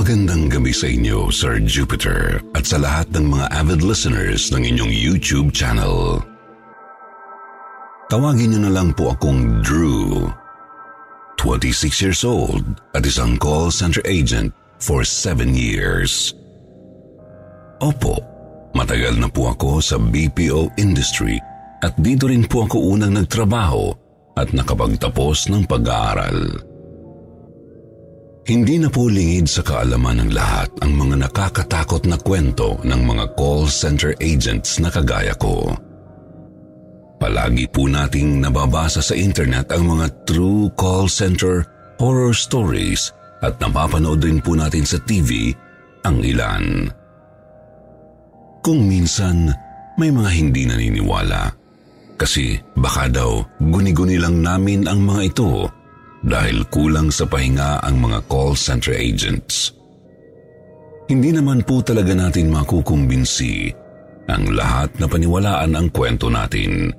Magandang gabi sa inyo, Sir Jupiter, at sa lahat ng mga avid listeners ng inyong YouTube channel. Tawagin niyo na lang po akong Drew. 26 years old at isang call center agent for 7 years. Opo, matagal na po ako sa BPO industry at dito rin po ako unang nagtrabaho at nakapagtapos ng pag-aaral. Hindi na po lingid sa kaalaman ng lahat ang mga nakakatakot na kwento ng mga call center agents na kagaya ko. Palagi po nating nababasa sa internet ang mga true call center horror stories at napapanood rin po natin sa TV ang ilan. Kung minsan, may mga hindi naniniwala. Kasi baka daw guni-guni lang namin ang mga ito dahil kulang sa pahinga ang mga call center agents. Hindi naman po talaga natin makukumbinsi ang lahat na paniwalaan ang kwento natin.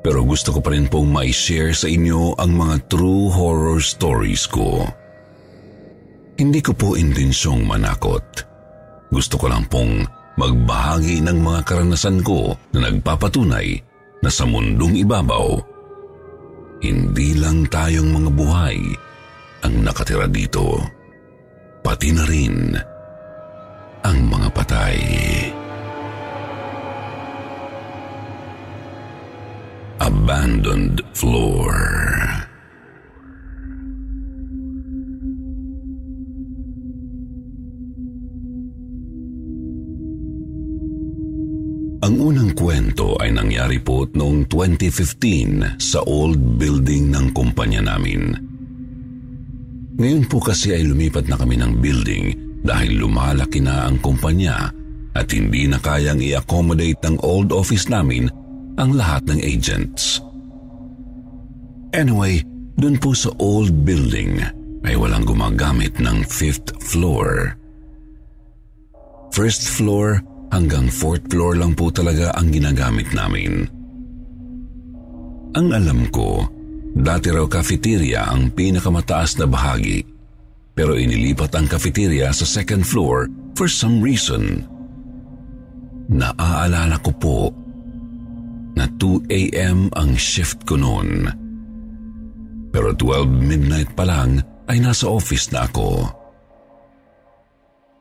Pero gusto ko pa rin pong ma-share sa inyo ang mga true horror stories ko. Hindi ko po intensyong manakot. Gusto ko lang pong magbahagi ng mga karanasan ko na nagpapatunay na sa mundong ibabaw hindi lang tayong mga buhay ang nakatira dito, pati na rin ang mga patay. Abandoned Floor kwento ay nangyari po noong 2015 sa old building ng kumpanya namin. Ngayon po kasi ay lumipat na kami ng building dahil lumalaki na ang kumpanya at hindi na kayang i-accommodate ng old office namin ang lahat ng agents. Anyway, dun po sa old building ay walang gumagamit ng fifth floor. First floor hanggang fourth floor lang po talaga ang ginagamit namin. Ang alam ko, dati raw cafeteria ang pinakamataas na bahagi, pero inilipat ang cafeteria sa second floor for some reason. Naaalala ko po na 2 a.m. ang shift ko noon. Pero 12 midnight pa lang ay nasa office na ako.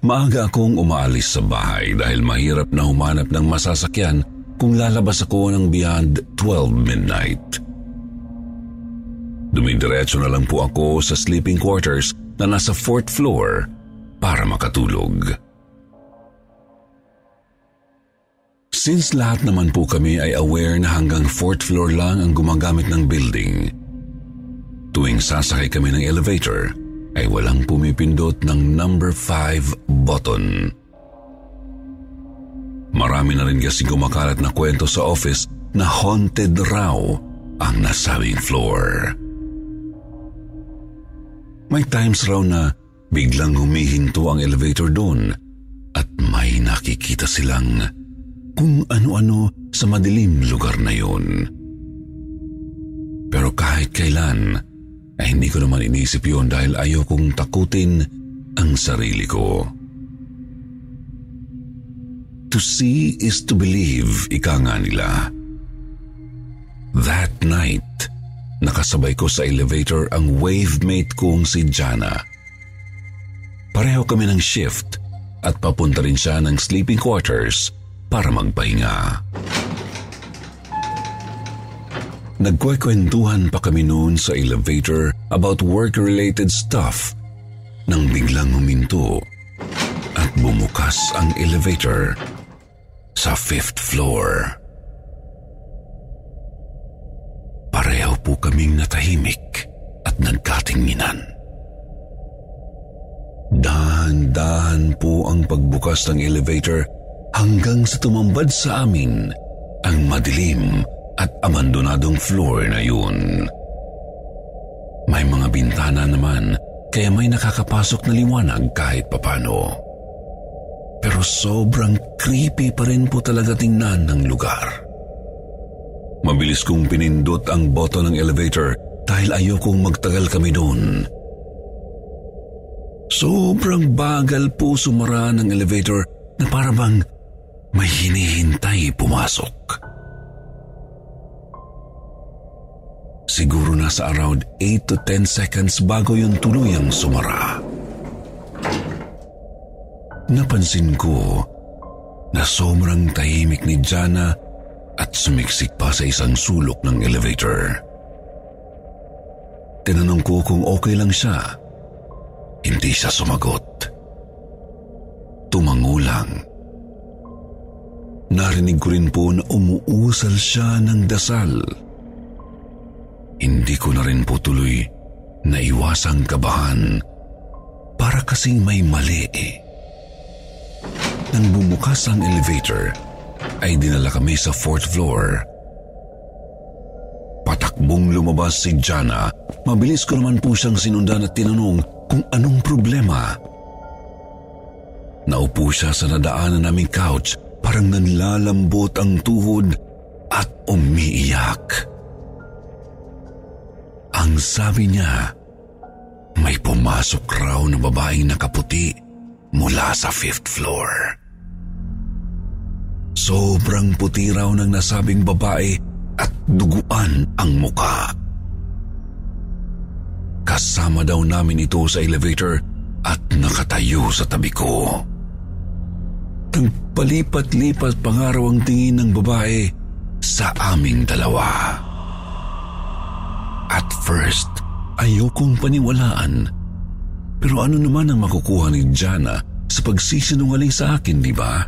Maaga akong umaalis sa bahay dahil mahirap na humanap ng masasakyan kung lalabas ako ng beyond 12 midnight. Dumidiretso na lang po ako sa sleeping quarters na nasa fourth floor para makatulog. Since lahat naman po kami ay aware na hanggang fourth floor lang ang gumagamit ng building, tuwing sasakay kami ng elevator, ay walang pumipindot ng number 5 button. Marami na rin kasi kumakalat na kwento sa office na haunted raw ang nasabing floor. May times raw na biglang humihinto ang elevator doon at may nakikita silang kung ano-ano sa madilim lugar na yun. Pero kahit kailan, ay hindi ko naman inisip yun dahil ayaw kong takutin ang sarili ko. To see is to believe, ika nga nila. That night, nakasabay ko sa elevator ang wavemate kong si Jana. Pareho kami ng shift at papunta rin siya ng sleeping quarters para magpahinga. Nagkwekwentuhan pa kami noon sa elevator about work-related stuff. nang biglang huminto at bumukas ang elevator sa fifth floor. Pareho po kaming natahimik at nagkatinginan. Dahan-dahan po ang pagbukas ng elevator hanggang sa tumambad sa amin ang madilim at abandonadong floor na yun. May mga bintana naman kaya may nakakapasok na liwanag kahit papano. Pero sobrang creepy pa rin po talaga tingnan ng lugar. Mabilis kong pinindot ang button ng elevator dahil ayokong magtagal kami doon. Sobrang bagal po sumara ng elevator na parabang may hinihintay pumasok. Siguro nasa around 8 to 10 seconds bago yung tuluyang sumara. Napansin ko na sobrang tahimik ni Jana at sumiksik pa sa isang sulok ng elevator. Tinanong ko kung okay lang siya. Hindi siya sumagot. Tumango lang. Narinig ko rin po na umuusal siya ng dasal. Hindi ko na rin po tuloy na iwasang kabahan para kasing may mali eh. Nang bumukas ang elevator, ay dinala kami sa fourth floor. Patakbong lumabas si Jana. Mabilis ko naman po siyang sinundan at tinanong kung anong problema. Naupo siya sa nadaanan naming couch, parang nanlalambot ang tuhod at umiiyak. Ang sabi niya, may pumasok raw na babaeng nakaputi mula sa fifth floor. Sobrang puti raw ng nasabing babae at duguan ang muka. Kasama daw namin ito sa elevator at nakatayo sa tabi ko. Nagpalipat-lipat pa nga raw ang tingin ng babae sa aming dalawa. At first, ayokong paniwalaan. Pero ano naman ang makukuha ni Jana sa pagsisinungaling sa akin, di ba?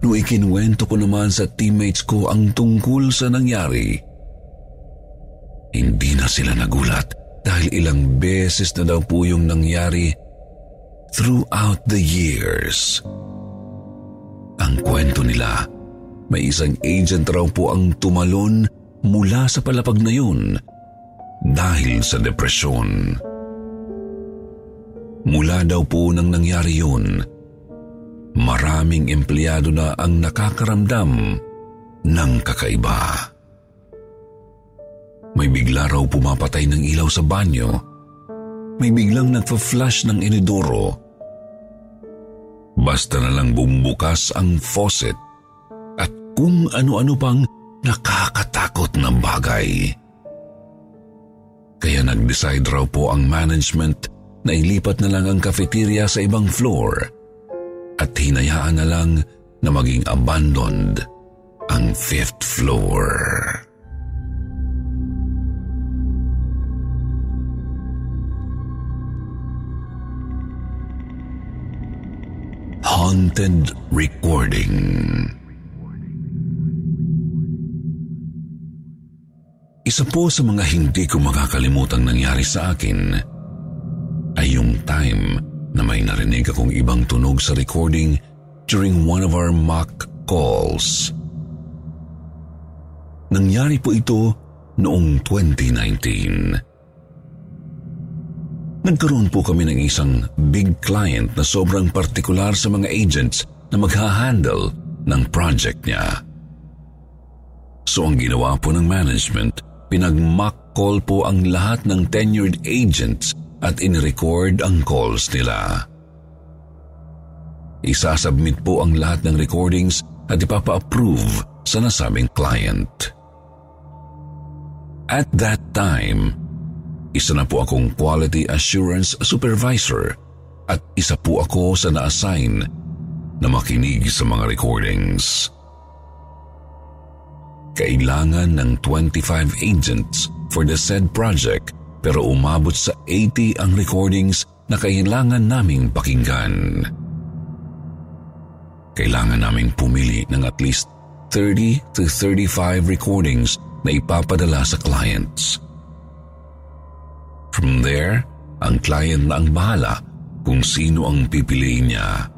No ikinwento ko naman sa teammates ko ang tungkol sa nangyari. Hindi na sila nagulat dahil ilang beses na daw po yung nangyari throughout the years. Ang kwento nila, may isang agent raw po ang tumalon mula sa palapag na yun dahil sa depresyon. Mula daw po nang nangyari yun, maraming empleyado na ang nakakaramdam ng kakaiba. May bigla raw pumapatay ng ilaw sa banyo. May biglang nagpa-flash ng inidoro. Basta na lang bumubukas ang faucet at kung ano-ano pang nakakatakot na bagay. Kaya nag-decide raw po ang management na ilipat na lang ang cafeteria sa ibang floor at hinayaan na lang na maging abandoned ang fifth floor. Haunted Recording Isa po sa mga hindi ko makakalimutang nangyari sa akin ay yung time na may narinig akong ibang tunog sa recording during one of our mock calls. Nangyari po ito noong 2019. Nagkaroon po kami ng isang big client na sobrang partikular sa mga agents na magha-handle ng project niya. So ang ginawa po ng management, pinag-mock call po ang lahat ng tenured agents at in-record ang calls nila. Isasubmit po ang lahat ng recordings at ipapa-approve sa nasabing client. At that time, isa na po akong quality assurance supervisor at isa po ako sa na-assign na makinig sa mga recordings. Kailangan ng 25 agents for the said project pero umabot sa 80 ang recordings na kailangan naming pakinggan. Kailangan naming pumili ng at least 30 to 35 recordings na ipapadala sa clients. From there, ang client na ang bahala kung sino ang pipiliin niya.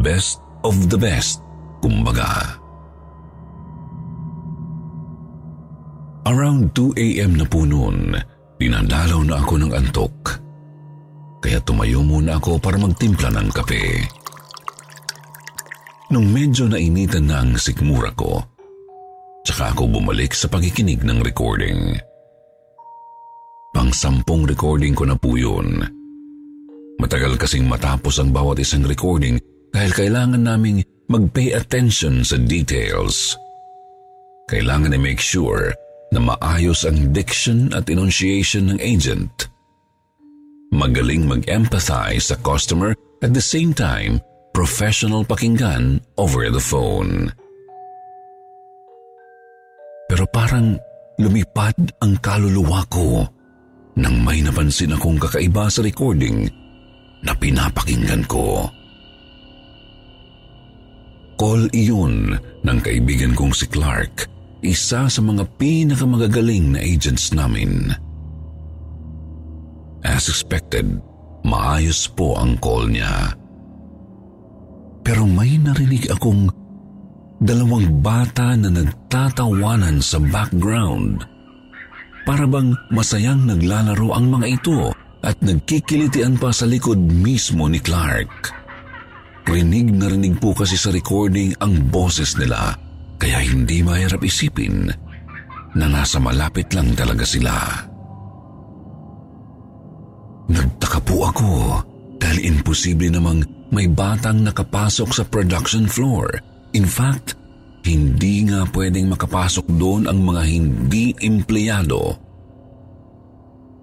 Best of the best, kumbaga. Around 2 a.m. na po noon, dinadalaw na ako ng antok. Kaya tumayo muna ako para magtimpla ng kape. Nung medyo nainitan na ang sikmura ko, tsaka ako bumalik sa pakikinig ng recording. Pang sampung recording ko na po yun. Matagal kasing matapos ang bawat isang recording dahil kailangan naming mag-pay attention sa details. Kailangan i-make sure na maayos ang diction at enunciation ng agent. Magaling mag-empathize sa customer at the same time, professional pakinggan over the phone. Pero parang lumipad ang kaluluwa ko nang may napansin akong kakaiba sa recording na pinapakinggan ko. Call iyon ng kaibigan kong si Clark isa sa mga pinakamagagaling na agents namin. As expected, maayos po ang call niya. Pero may narinig akong dalawang bata na nagtatawanan sa background. Para bang masayang naglalaro ang mga ito at nagkikilitian pa sa likod mismo ni Clark. Rinig na rinig po kasi sa recording ang boses nila kaya hindi mahirap isipin na nasa malapit lang talaga sila. Nagtaka po ako dahil imposible namang may batang nakapasok sa production floor. In fact, hindi nga pwedeng makapasok doon ang mga hindi empleyado.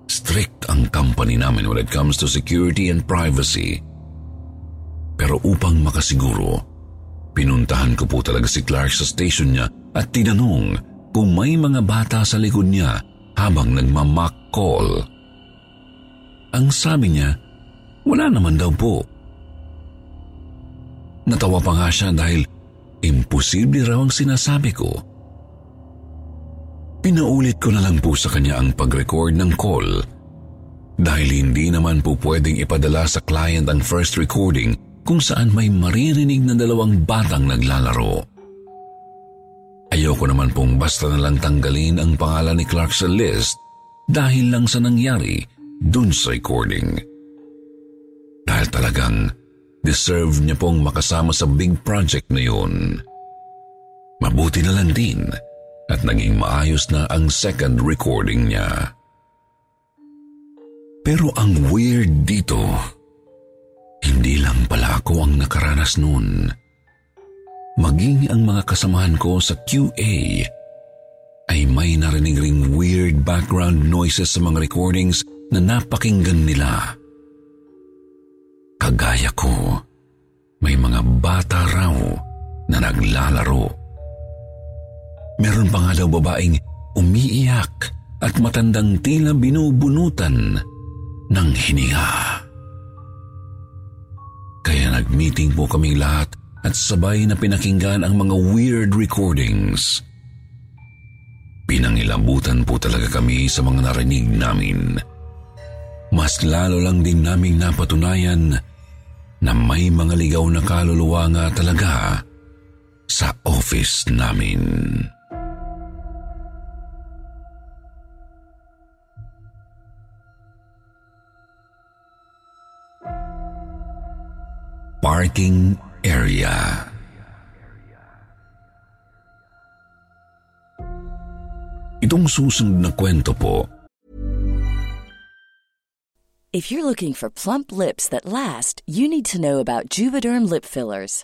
Strict ang company namin when it comes to security and privacy. Pero upang makasiguro, Pinuntahan ko po talaga si Clark sa station niya at tinanong kung may mga bata sa likod niya habang nagmamock call. Ang sabi niya, wala naman daw po. Natawa pa nga siya dahil imposible raw ang sinasabi ko. Pinaulit ko na lang po sa kanya ang pag-record ng call dahil hindi naman po pwedeng ipadala sa client ang first recording kung saan may maririnig na dalawang batang naglalaro. Ayoko naman pong basta na lang tanggalin ang pangalan ni Clark sa list dahil lang sa nangyari dun sa recording. Dahil talagang deserve niya pong makasama sa big project na yun. Mabuti na lang din at naging maayos na ang second recording niya. Pero ang weird dito hindi lang pala ako ang nakaranas noon. Maging ang mga kasamahan ko sa QA ay may narinig ring weird background noises sa mga recordings na napakinggan nila. Kagaya ko, may mga bata raw na naglalaro. Meron pa nga daw babaeng umiiyak at matandang tila binubunutan ng hininga. Nag-meeting po kaming lahat at sabay na pinakinggan ang mga weird recordings. Pinangilabutan po talaga kami sa mga narinig namin. Mas lalo lang din naming napatunayan na may mga ligaw na kaluluwa nga talaga sa office namin. Parking area. Itong susunod na kwento po. If you're looking for plump lips that last, you need to know about Juvederm lip fillers.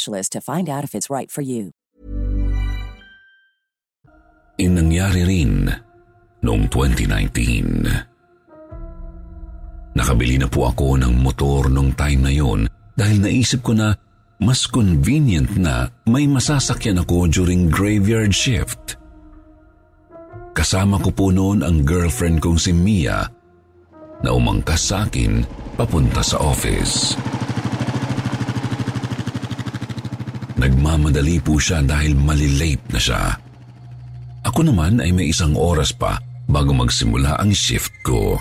to find out if it's right for you. Inangyari rin noong 2019. Nakabili na po ako ng motor nung time na yon dahil naisip ko na mas convenient na may masasakyan ako during graveyard shift. Kasama ko po noon ang girlfriend kong si Mia na umangkas sa akin papunta sa office. Nagmamadali po siya dahil malilate na siya. Ako naman ay may isang oras pa bago magsimula ang shift ko.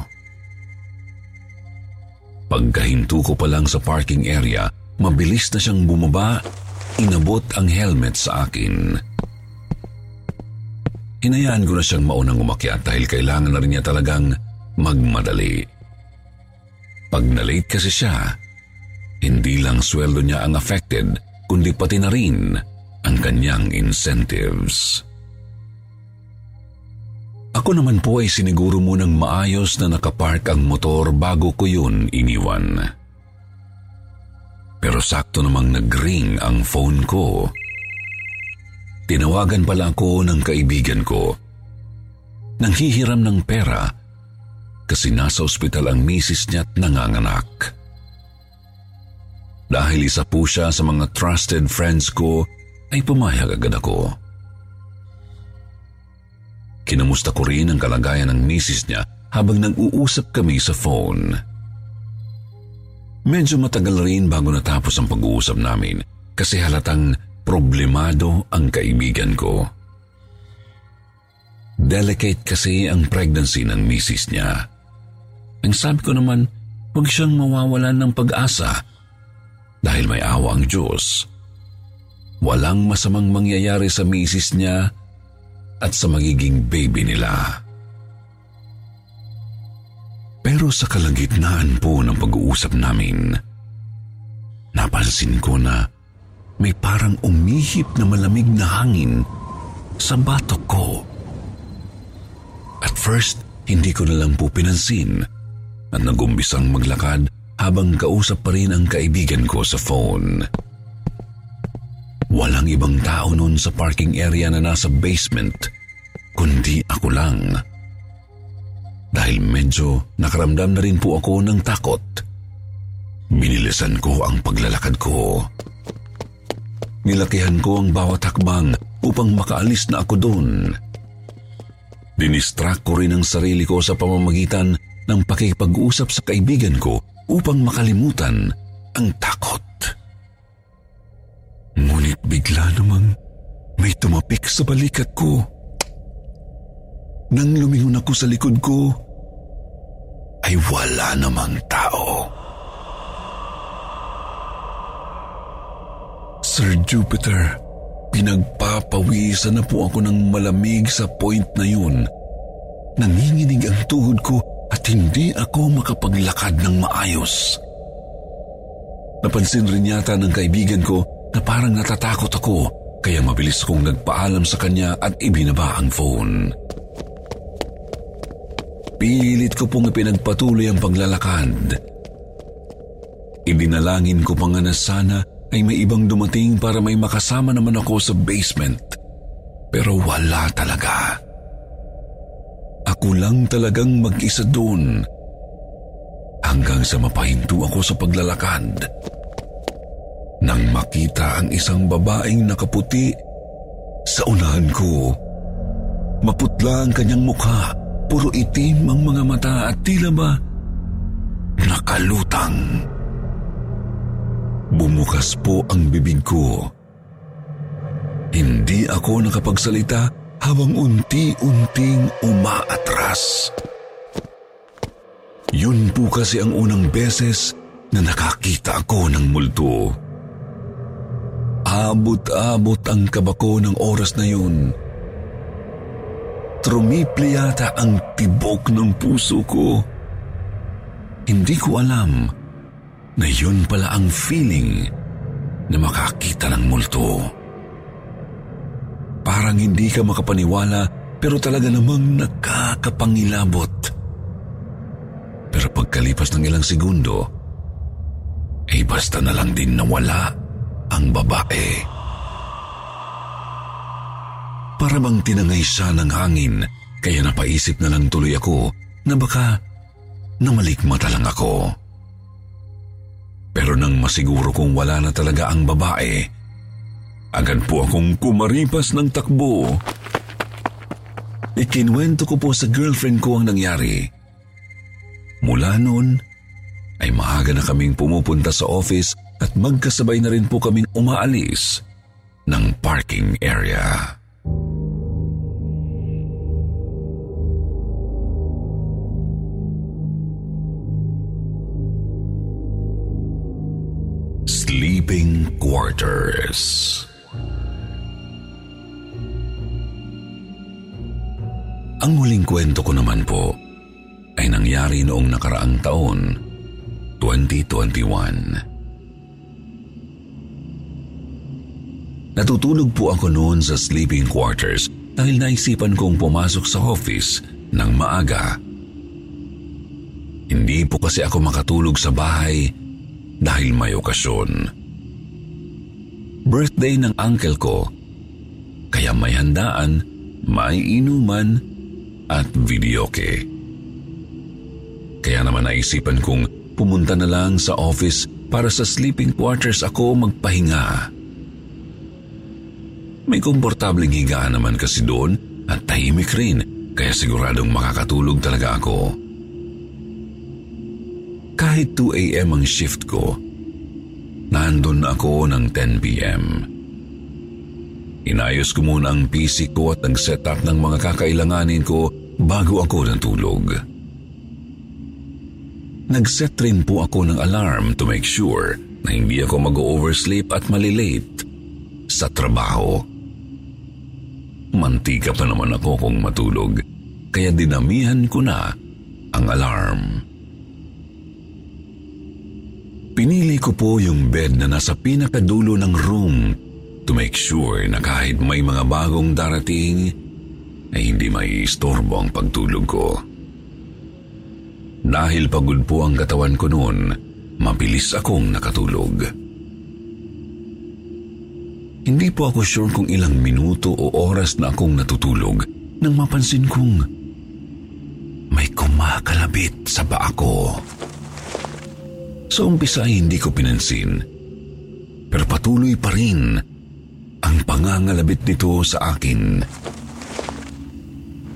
Pagkahinto ko pa lang sa parking area, mabilis na siyang bumaba, inabot ang helmet sa akin. Hinayaan ko na siyang maunang umakyat dahil kailangan na rin niya talagang magmadali. Pag nalate kasi siya, hindi lang sweldo niya ang affected, kundi pati na rin ang kanyang incentives. Ako naman po ay siniguro munang maayos na nakapark ang motor bago ko yun iniwan. Pero sakto namang nag-ring ang phone ko. Tinawagan pala ako ng kaibigan ko. Nanghihiram ng pera kasi nasa ospital ang misis niya at nanganganak. Dahil isa po siya sa mga trusted friends ko, ay pumayag agad ako. Kinamusta ko rin ang kalagayan ng misis niya habang nag-uusap kami sa phone. Medyo matagal rin bago natapos ang pag-uusap namin kasi halatang problemado ang kaibigan ko. Delicate kasi ang pregnancy ng misis niya. Ang sabi ko naman, huwag siyang mawawalan ng pag-asa dahil may awa ang Diyos. Walang masamang mangyayari sa misis niya at sa magiging baby nila. Pero sa kalagitnaan po ng pag-uusap namin, napansin ko na may parang umihip na malamig na hangin sa batok ko. At first, hindi ko na lang po pinansin at nag-umbisang maglakad habang kausap pa rin ang kaibigan ko sa phone. Walang ibang tao noon sa parking area na nasa basement, kundi ako lang. Dahil medyo nakaramdam na rin po ako ng takot. Binilisan ko ang paglalakad ko. Nilakihan ko ang bawat hakbang upang makaalis na ako doon. Dinistract ko rin ang sarili ko sa pamamagitan ng pakikipag-usap sa kaibigan ko upang makalimutan ang takot. bigla namang may tumapik sa balikat ko. Nang lumingon ako sa likod ko, ay wala namang tao. Sir Jupiter, pinagpapawisan na po ako ng malamig sa point na yun. Nanginginig ang tuhod ko at hindi ako makapaglakad ng maayos. Napansin rin yata ng kaibigan ko na parang natatakot ako kaya mabilis kong nagpaalam sa kanya at ibinaba ang phone. Pilit ko pong ipinagpatuloy ang paglalakad. Ibinalangin ko pa nga na sana ay may ibang dumating para may makasama naman ako sa basement. Pero wala talaga. Ako lang talagang mag-isa doon. Hanggang sa mapahinto ako sa paglalakad. Nang makita ang isang babaeng nakaputi sa unahan ko. Maputla ang kanyang mukha Puro itim ang mga mata at tila ba nakalutang. Bumukas po ang bibig ko. Hindi ako nakapagsalita habang unti-unting umaatras. Yun po kasi ang unang beses na nakakita ako ng multo. Abot-abot ang kabako ng oras na yun Trumipli yata ang tibok ng puso ko. Hindi ko alam na yun pala ang feeling na makakita ng multo. Parang hindi ka makapaniwala pero talaga namang nakakapangilabot. Pero pagkalipas ng ilang segundo, ay basta na lang din nawala ang babae. Para bang tinangay siya ng hangin, kaya napaisip na lang tuloy ako na baka namalikmata lang ako. Pero nang masiguro kong wala na talaga ang babae, agad po akong kumaripas ng takbo. Ikinwento ko po sa girlfriend ko ang nangyari. Mula noon, ay maaga na kaming pumupunta sa office at magkasabay na rin po kaming umaalis ng parking area. Sleeping Quarters Ang huling kwento ko naman po ay nangyari noong nakaraang taon, 2021. Natutulog po ako noon sa sleeping quarters dahil naisipan kong pumasok sa office ng maaga. Hindi po kasi ako makatulog sa bahay dahil may okasyon. Birthday ng uncle ko, kaya may handaan, may inuman at videoke. Kaya naman naisipan kong pumunta na lang sa office para sa sleeping quarters ako magpahinga. May komportabling higaan naman kasi doon at tahimik rin kaya siguradong makakatulog talaga ako. Kahit 2 a.m. ang shift ko, nandun ako ng 10 p.m. Inayos ko muna ang PC ko at nag-set up ng mga kakailanganin ko bago ako natulog. Nag-set rin po ako ng alarm to make sure na hindi ako mag-oversleep at malilate sa trabaho. Mantika pa naman ako kung matulog, kaya dinamihan ko na ang alarm. Pinili ko po yung bed na nasa pinakadulo ng room to make sure na kahit may mga bagong darating ay hindi may istorbo ang pagtulog ko. Dahil pagod po ang katawan ko noon, mabilis akong nakatulog. Hindi po ako sure kung ilang minuto o oras na akong natutulog nang mapansin kong may kumakalabit sa baa ko. Sa umpisa ay hindi ko pinansin. Pero patuloy pa rin ang pangangalabit nito sa akin.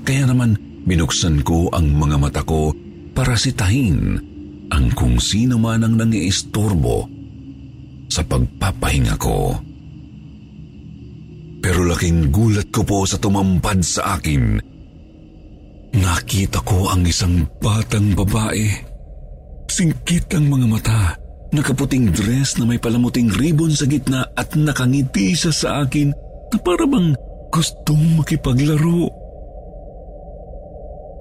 Kaya naman binuksan ko ang mga mata ko para sitahin ang kung sino man ang nangiistorbo sa pagpapahinga ko. Pero laking gulat ko po sa tumampad sa akin. Nakita ko ang isang batang babae. Singkit ang mga mata, nakaputing dress na may palamuting ribbon sa gitna at nakangiti siya sa akin na para bang gustong makipaglaro.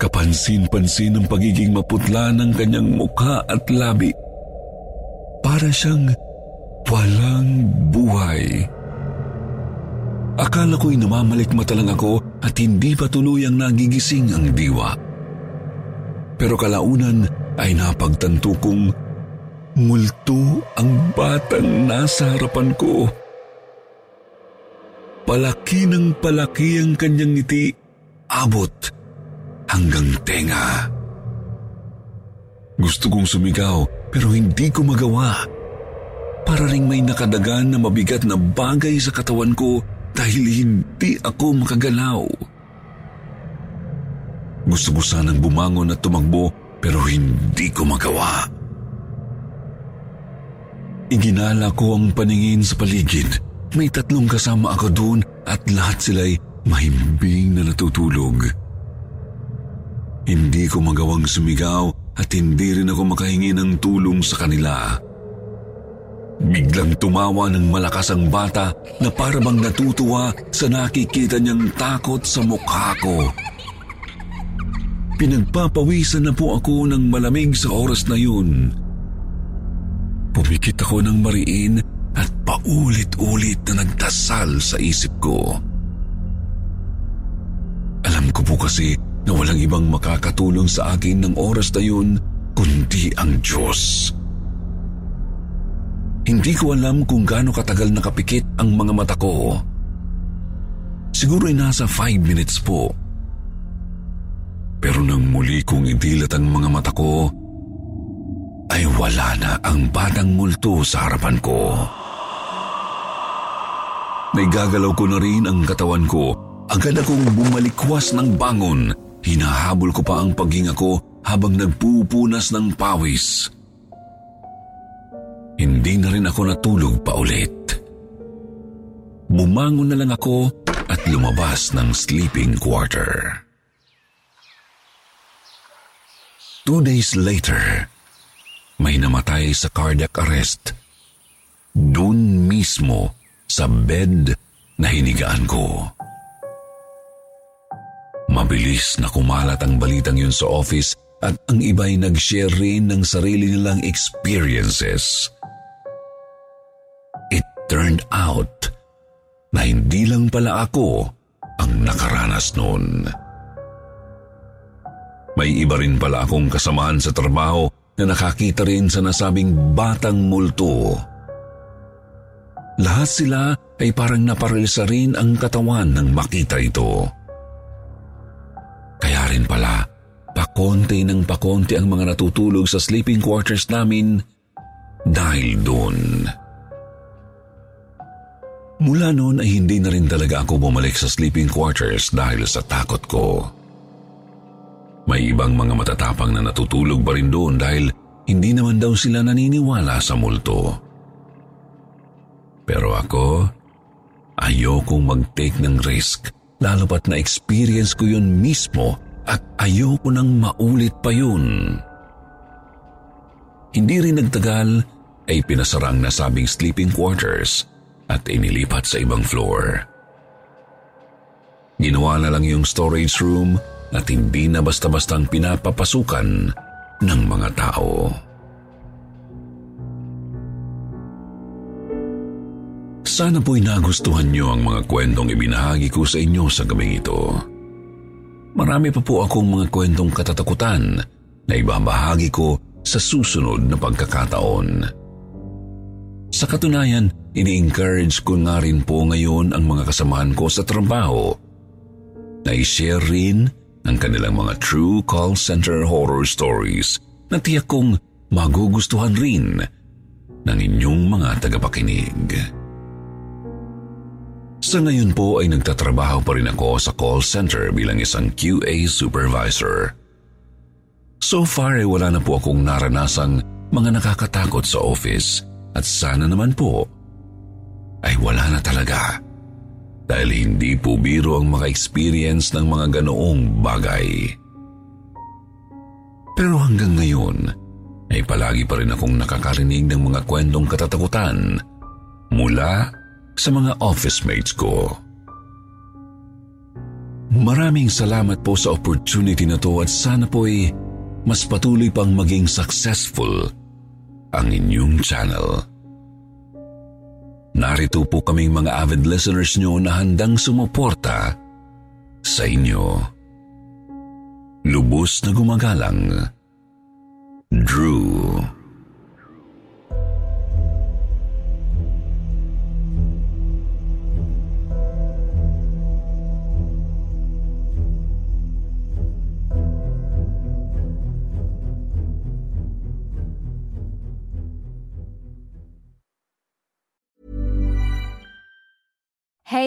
Kapansin-pansin ang pagiging maputla ng kanyang mukha at labi. Para siyang walang buhay. Akala ko'y namamalikmata lang ako at hindi pa tuluyang nagigising ang diwa. Pero kalaunan ay napagtanto kong multo ang batang nasa harapan ko. Palaki ng palaki ang kanyang ngiti, abot hanggang tenga. Gusto kong sumigaw pero hindi ko magawa. Para ring may nakadagan na mabigat na bagay sa katawan ko dahil hindi ako makagalaw. Gusto ko sanang bumangon at tumakbo pero hindi ko magawa. Iginala ko ang paningin sa paligid. May tatlong kasama ako doon at lahat sila'y mahimbing na natutulog. Hindi ko magawang sumigaw at hindi rin ako makahingi ng tulong sa kanila. Biglang tumawa ng malakas ang bata na parabang natutuwa sa nakikita niyang takot sa mukha ko. Pinagpapawisan na po ako ng malamig sa oras na yun. Pumikit ako ng mariin at paulit-ulit na nagdasal sa isip ko. Alam ko po kasi na walang ibang makakatulong sa akin ng oras na yun kundi ang Diyos. Hindi ko alam kung gaano katagal nakapikit ang mga mata ko. Siguro ay nasa 5 minutes po. Pero nang muli kong idilat ang mga mata ko, ay wala na ang batang multo sa harapan ko. Naigagalaw ko na rin ang katawan ko. Agad akong bumalikwas ng bangon. Hinahabol ko pa ang paghinga ko habang nagpupunas ng pawis. Hindi na rin ako natulog pa ulit. Bumangon na lang ako at lumabas ng sleeping quarter. Two days later, may namatay sa cardiac arrest. Doon mismo sa bed na hinigaan ko. Mabilis na kumalat ang balitang yun sa office at ang iba'y nag-share rin ng sarili nilang experiences turned out na hindi lang pala ako ang nakaranas noon. May iba rin pala akong kasamaan sa trabaho na nakakita rin sa nasabing batang multo. Lahat sila ay parang naparilsa rin ang katawan ng makita ito. Kaya rin pala, pakonti ng pakonti ang mga natutulog sa sleeping quarters namin dahil doon. Mula noon ay hindi na rin talaga ako bumalik sa sleeping quarters dahil sa takot ko. May ibang mga matatapang na natutulog pa rin doon dahil hindi naman daw sila naniniwala sa multo. Pero ako, ayokong mag-take ng risk lalo pat na-experience ko yun mismo at ayoko nang maulit pa yun. Hindi rin nagtagal ay pinasarang nasabing sleeping quarters at inilipat sa ibang floor. Ginawa na lang yung storage room at hindi na basta-bastang pinapapasukan ng mga tao. Sana po'y nagustuhan niyo ang mga kwentong ibinahagi ko sa inyo sa gabing ito. Marami pa po akong mga kwentong katatakutan na ibabahagi ko sa susunod na pagkakataon. Sa katunayan, ini-encourage ko nga rin po ngayon ang mga kasamahan ko sa trabaho na i-share rin ang kanilang mga true call center horror stories na tiyak kong magugustuhan rin ng inyong mga tagapakinig. Sa ngayon po ay nagtatrabaho pa rin ako sa call center bilang isang QA supervisor. So far ay wala na po akong naranasang mga nakakatakot sa office at sana naman po ay wala na talaga. dahil hindi po biro ang maka-experience ng mga ganoong bagay. Pero hanggang ngayon, ay palagi pa rin akong nakakarinig ng mga kwentong katatakutan mula sa mga office mates ko. Maraming salamat po sa opportunity na to at sana po'y mas patuloy pang maging successful ang inyong channel. Narito po kaming mga avid listeners nyo na handang sumuporta sa inyo. Lubos na gumagalang, Drew.